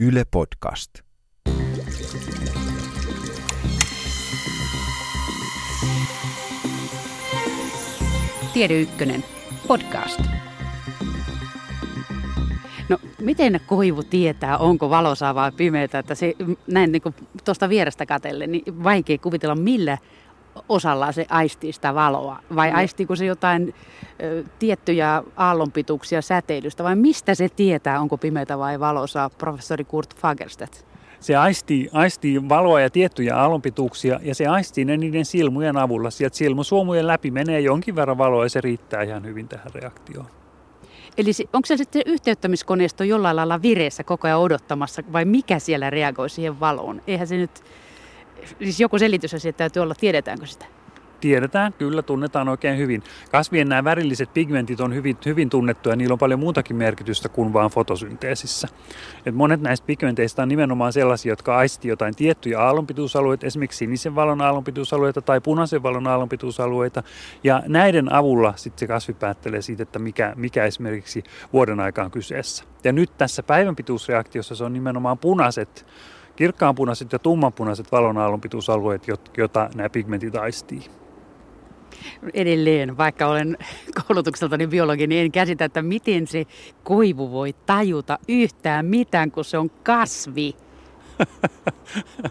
Yle Podcast. Tiede Ykkönen, podcast. No, miten koivu tietää, onko valosaa vai pimeää? Että se, näin niin tuosta vierestä katellen, niin vaikea kuvitella, millä osalla se aistii sitä valoa? Vai no. aistiiko se jotain ö, tiettyjä aallonpituuksia säteilystä? Vai mistä se tietää, onko pimeää vai valosaa, professori Kurt Fagerstedt? Se aistii, aistii valoa ja tiettyjä aallonpituuksia ja se aistii ne niiden silmujen avulla. Sieltä silmusuomujen läpi menee jonkin verran valoa ja se riittää ihan hyvin tähän reaktioon. Eli onko se sitten yhteyttämiskoneisto jollain lailla vireessä koko ajan odottamassa vai mikä siellä reagoi siihen valoon? Eihän se nyt, siis joku selitys siitä täytyy olla, tiedetäänkö sitä? Tiedetään, kyllä tunnetaan oikein hyvin. Kasvien nämä värilliset pigmentit on hyvin, hyvin tunnettuja, niillä on paljon muutakin merkitystä kuin vain fotosynteesissä. Et monet näistä pigmenteistä on nimenomaan sellaisia, jotka aistii jotain tiettyjä aallonpituusalueita, esimerkiksi sinisen valon aallonpituusalueita tai punaisen valon aallonpituusalueita. Ja näiden avulla sitten se kasvi päättelee siitä, että mikä, mikä esimerkiksi vuoden aika on kyseessä. Ja nyt tässä päivänpituusreaktiossa se on nimenomaan punaiset kirkkaanpunaiset ja tummanpunaiset valon aallonpituusalueet, joita nämä pigmentit aistii edelleen, vaikka olen koulutukseltani biologi, niin en käsitä, että miten se koivu voi tajuta yhtään mitään, kun se on kasvi.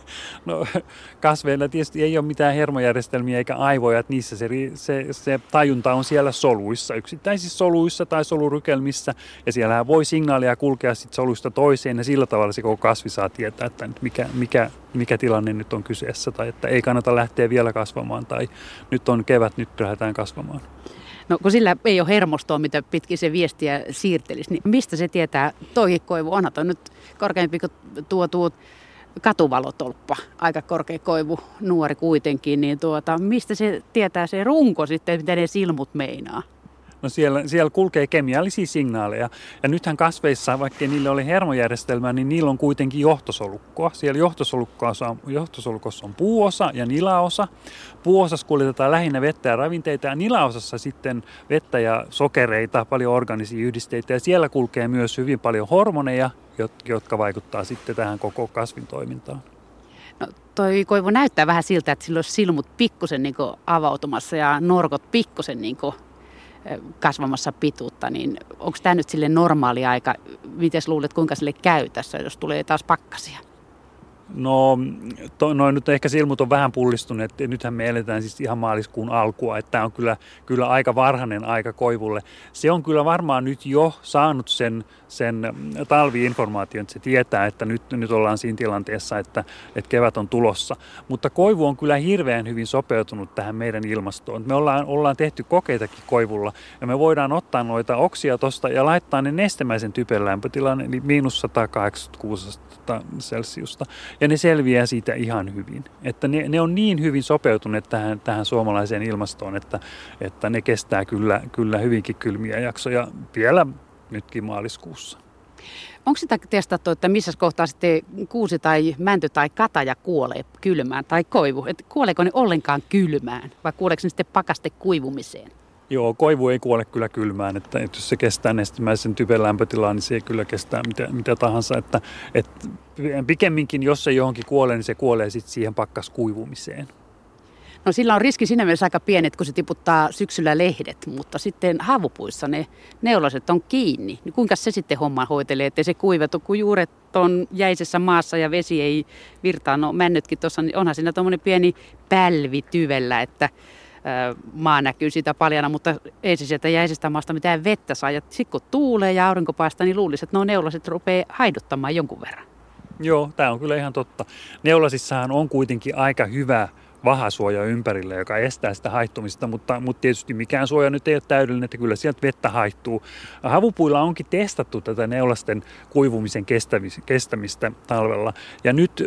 no kasveilla tietysti ei ole mitään hermojärjestelmiä eikä aivoja, että niissä se, se, se tajunta on siellä soluissa, yksittäisissä soluissa tai solurykelmissä. Ja siellä voi signaalia kulkea sitten soluista toiseen ja sillä tavalla se koko kasvi saa tietää, että mikä, mikä, mikä tilanne nyt on kyseessä tai että ei kannata lähteä vielä kasvamaan tai nyt on kevät, nyt lähdetään kasvamaan. No kun sillä ei ole hermostoa, mitä pitkin se viestiä siirtelisi, niin mistä se tietää, toi koivu, onhan nyt korkeampi kuin tuo, tuo katuvalotolppa, aika korkea koivu, nuori kuitenkin, niin tuota, mistä se tietää se runko sitten, mitä ne silmut meinaa? No siellä, siellä kulkee kemiallisia signaaleja. Ja nythän kasveissa, vaikka niillä oli hermojärjestelmä, niin niillä on kuitenkin johtosolukkoa. Siellä johtosolukossa on, johtosolukossa on puuosa ja nilaosa. Puuosassa kuljetetaan lähinnä vettä ja ravinteita ja nilaosassa sitten vettä ja sokereita, paljon organisia yhdisteitä. Ja siellä kulkee myös hyvin paljon hormoneja, jotka vaikuttaa sitten tähän koko kasvin toimintaan. No, toi koivu näyttää vähän siltä, että sillä olisi silmut pikkusen niin avautumassa ja norkot pikkusen niin kasvamassa pituutta, niin onko tämä nyt sille normaali aika? Miten luulet, kuinka sille käy tässä, jos tulee taas pakkasia? No, to, noin nyt ehkä silmut on vähän pullistuneet. Nythän me eletään siis ihan maaliskuun alkua, että tämä on kyllä, kyllä aika varhainen aika koivulle. Se on kyllä varmaan nyt jo saanut sen, sen talviinformaation, että se tietää, että nyt, nyt ollaan siinä tilanteessa, että, että kevät on tulossa. Mutta koivu on kyllä hirveän hyvin sopeutunut tähän meidän ilmastoon. Me ollaan, ollaan tehty kokeitakin koivulla ja me voidaan ottaa noita oksia tuosta ja laittaa ne nestemäisen typen lämpötilan, eli miinus 186 celsiusta ja ne selviää siitä ihan hyvin. Että ne, ne on niin hyvin sopeutuneet tähän, tähän suomalaiseen ilmastoon, että, että ne kestää kyllä, kyllä hyvinkin kylmiä jaksoja vielä nytkin maaliskuussa. Onko sitä testattu, että missä kohtaa sitten kuusi tai mänty tai kataja kuolee kylmään tai koivu? Et kuoleeko ne ollenkaan kylmään vai kuoleeko ne sitten pakaste kuivumiseen? Joo, koivu ei kuole kyllä kylmään, että, että jos se kestää nestemäisen typen lämpötilaa, niin se ei kyllä kestää mitä, mitä tahansa. Että, että pikemminkin, jos se johonkin kuolee, niin se kuolee sitten siihen pakkas kuivumiseen. No sillä on riski siinä mielessä aika pienet, kun se tiputtaa syksyllä lehdet, mutta sitten havupuissa ne neulaset on kiinni. Niin kuinka se sitten homma hoitelee, että se kuivetu, kun juuret on jäisessä maassa ja vesi ei virtaa. No männytkin tuossa, niin onhan siinä tuommoinen pieni pälvi tyvellä, että maa näkyy sitä paljana, mutta ei se sieltä jäisestä maasta mitään vettä saa. Ja sitten kun tuulee ja aurinko paistaa, niin luulisi, että nuo neulaset rupeaa haiduttamaan jonkun verran. Joo, tämä on kyllä ihan totta. Neulasissahan on kuitenkin aika hyvä vahasuoja ympärillä, joka estää sitä haittumista, mutta, mutta tietysti mikään suoja nyt ei ole täydellinen, että kyllä sieltä vettä haittuu. Havupuilla onkin testattu tätä neulasten kuivumisen kestämistä talvella, ja nyt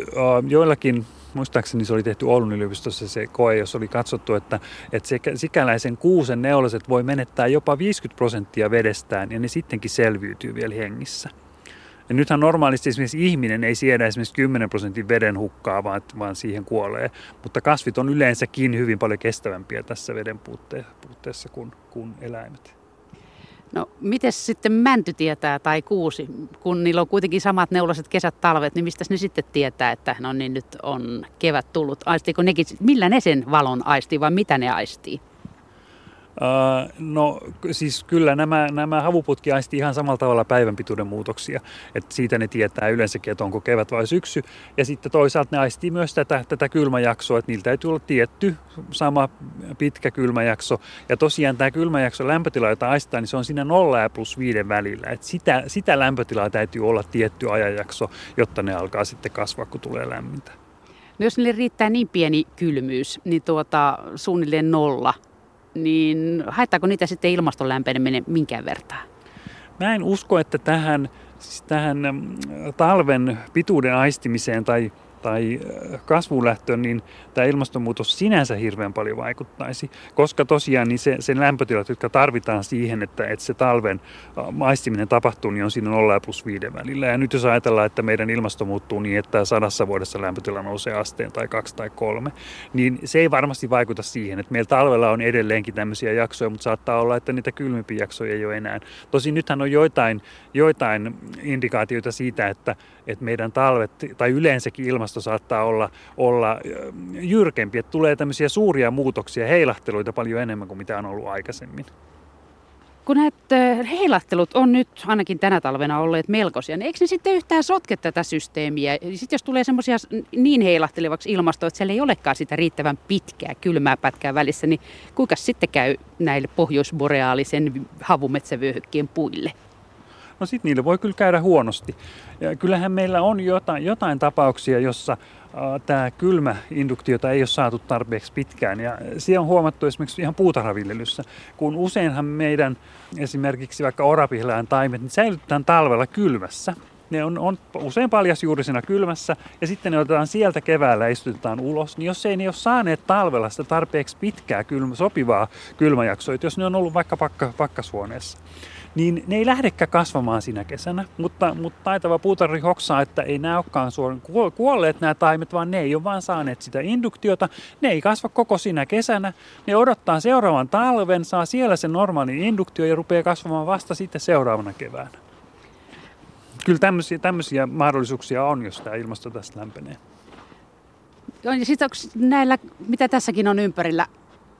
joillakin muistaakseni se oli tehty Oulun yliopistossa se koe, jos oli katsottu, että, että se sikäläisen kuusen neulaset voi menettää jopa 50 prosenttia vedestään ja ne sittenkin selviytyy vielä hengissä. Ja nythän normaalisti esimerkiksi ihminen ei siedä esimerkiksi 10 prosentin veden hukkaa, vaan, vaan siihen kuolee. Mutta kasvit on yleensäkin hyvin paljon kestävämpiä tässä veden puutteessa kuin, kuin eläimet. No, miten sitten mänty tietää tai kuusi, kun niillä on kuitenkin samat neulaset kesät, talvet, niin mistä ne sitten tietää, että no niin nyt on kevät tullut. Aistiiko nekin, millä ne sen valon aistii vai mitä ne aistii? No siis kyllä nämä, nämä havuputki aistii ihan samalla tavalla päivän pituuden muutoksia. että siitä ne tietää yleensäkin, että onko kevät vai syksy. Ja sitten toisaalta ne aistii myös tätä, tätä kylmäjaksoa, että niillä täytyy olla tietty sama pitkä kylmäjakso. Ja tosiaan tämä kylmäjakso lämpötila, jota aistaa, niin se on siinä 0 ja plus 5 välillä. että sitä, sitä lämpötilaa täytyy olla tietty ajanjakso, jotta ne alkaa sitten kasvaa, kun tulee lämmintä. No jos niille riittää niin pieni kylmyys, niin tuota, suunnilleen nolla, niin haittaako niitä sitten ilmaston lämpeneminen minkään vertaa? Mä en usko, että tähän, siis tähän mm, talven pituuden aistimiseen tai tai äh, kasvulähtöön, niin tämä ilmastonmuutos sinänsä hirveän paljon vaikuttaisi, koska tosiaan niin se, sen lämpötilat, jotka tarvitaan siihen, että, että se talven äh, maistiminen tapahtuu, niin on siinä 0 plus 5 välillä. Ja nyt jos ajatellaan, että meidän ilmasto muuttuu niin, että sadassa vuodessa lämpötila nousee asteen tai kaksi tai kolme, niin se ei varmasti vaikuta siihen, että meillä talvella on edelleenkin tämmöisiä jaksoja, mutta saattaa olla, että niitä kylmimpiä jaksoja ei ole enää. Tosin nythän on joitain, joitain indikaatioita siitä, että, että meidän talvet tai yleensäkin ilmasto saattaa olla, olla jyrkempi, että tulee tämmöisiä suuria muutoksia, heilahteluita paljon enemmän kuin mitä on ollut aikaisemmin. Kun näet heilahtelut on nyt ainakin tänä talvena olleet melkoisia, niin eikö ne sitten yhtään sotke tätä systeemiä? Sitten jos tulee semmoisia niin heilahtelevaksi ilmastoa, että siellä ei olekaan sitä riittävän pitkää kylmää pätkää välissä, niin kuinka sitten käy näille pohjoisboreaalisen havumetsävyöhykkien puille? No sitten niille voi kyllä käydä huonosti. Ja kyllähän meillä on jotain, jotain tapauksia, jossa tämä kylmä induktiota ei ole saatu tarpeeksi pitkään. Ja se on huomattu esimerkiksi ihan puutarhaviljelyssä, kun useinhan meidän esimerkiksi vaikka orapihlaan taimet niin säilytetään talvella kylmässä. Ne on, on usein paljasjuurisena kylmässä ja sitten ne otetaan sieltä keväällä ja istutetaan ulos. Niin jos ei ne ole saaneet talvella sitä tarpeeksi pitkää kylmä, sopivaa kylmäjaksoa, jos ne on ollut vaikka pakka, pakkashuoneessa, niin ne ei lähdekään kasvamaan sinä kesänä. Mutta, mutta taitava puutarri hoksaa, että ei nämä olekaan suoran kuolleet nämä taimet, vaan ne ei ole vaan saaneet sitä induktiota. Ne ei kasva koko sinä kesänä. Ne odottaa seuraavan talven, saa siellä sen normaalin induktio ja rupeaa kasvamaan vasta sitten seuraavana keväänä. Kyllä tämmöisiä, tämmöisiä mahdollisuuksia on, jos tämä ilmasto tästä lämpenee. Joo, ja sitten näillä, mitä tässäkin on ympärillä,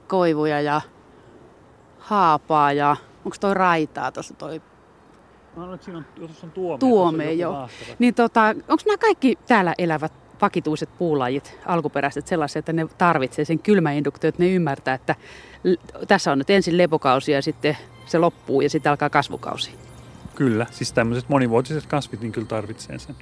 koivuja ja haapaa ja onko toi raitaa tuossa toi Mä olen, että siinä on, tuossa on tuome. Tuome, joo. Niin tota, onko nämä kaikki täällä elävät vakituiset puulajit, alkuperäiset sellaisia, että ne tarvitsee sen kylmäinduktio, että ne ymmärtää, että tässä on nyt ensin lepokausi ja sitten se loppuu ja sitten alkaa kasvukausi. Kyllä, siis tämmöiset monivuotiset kasvit niin kyllä tarvitsee sen.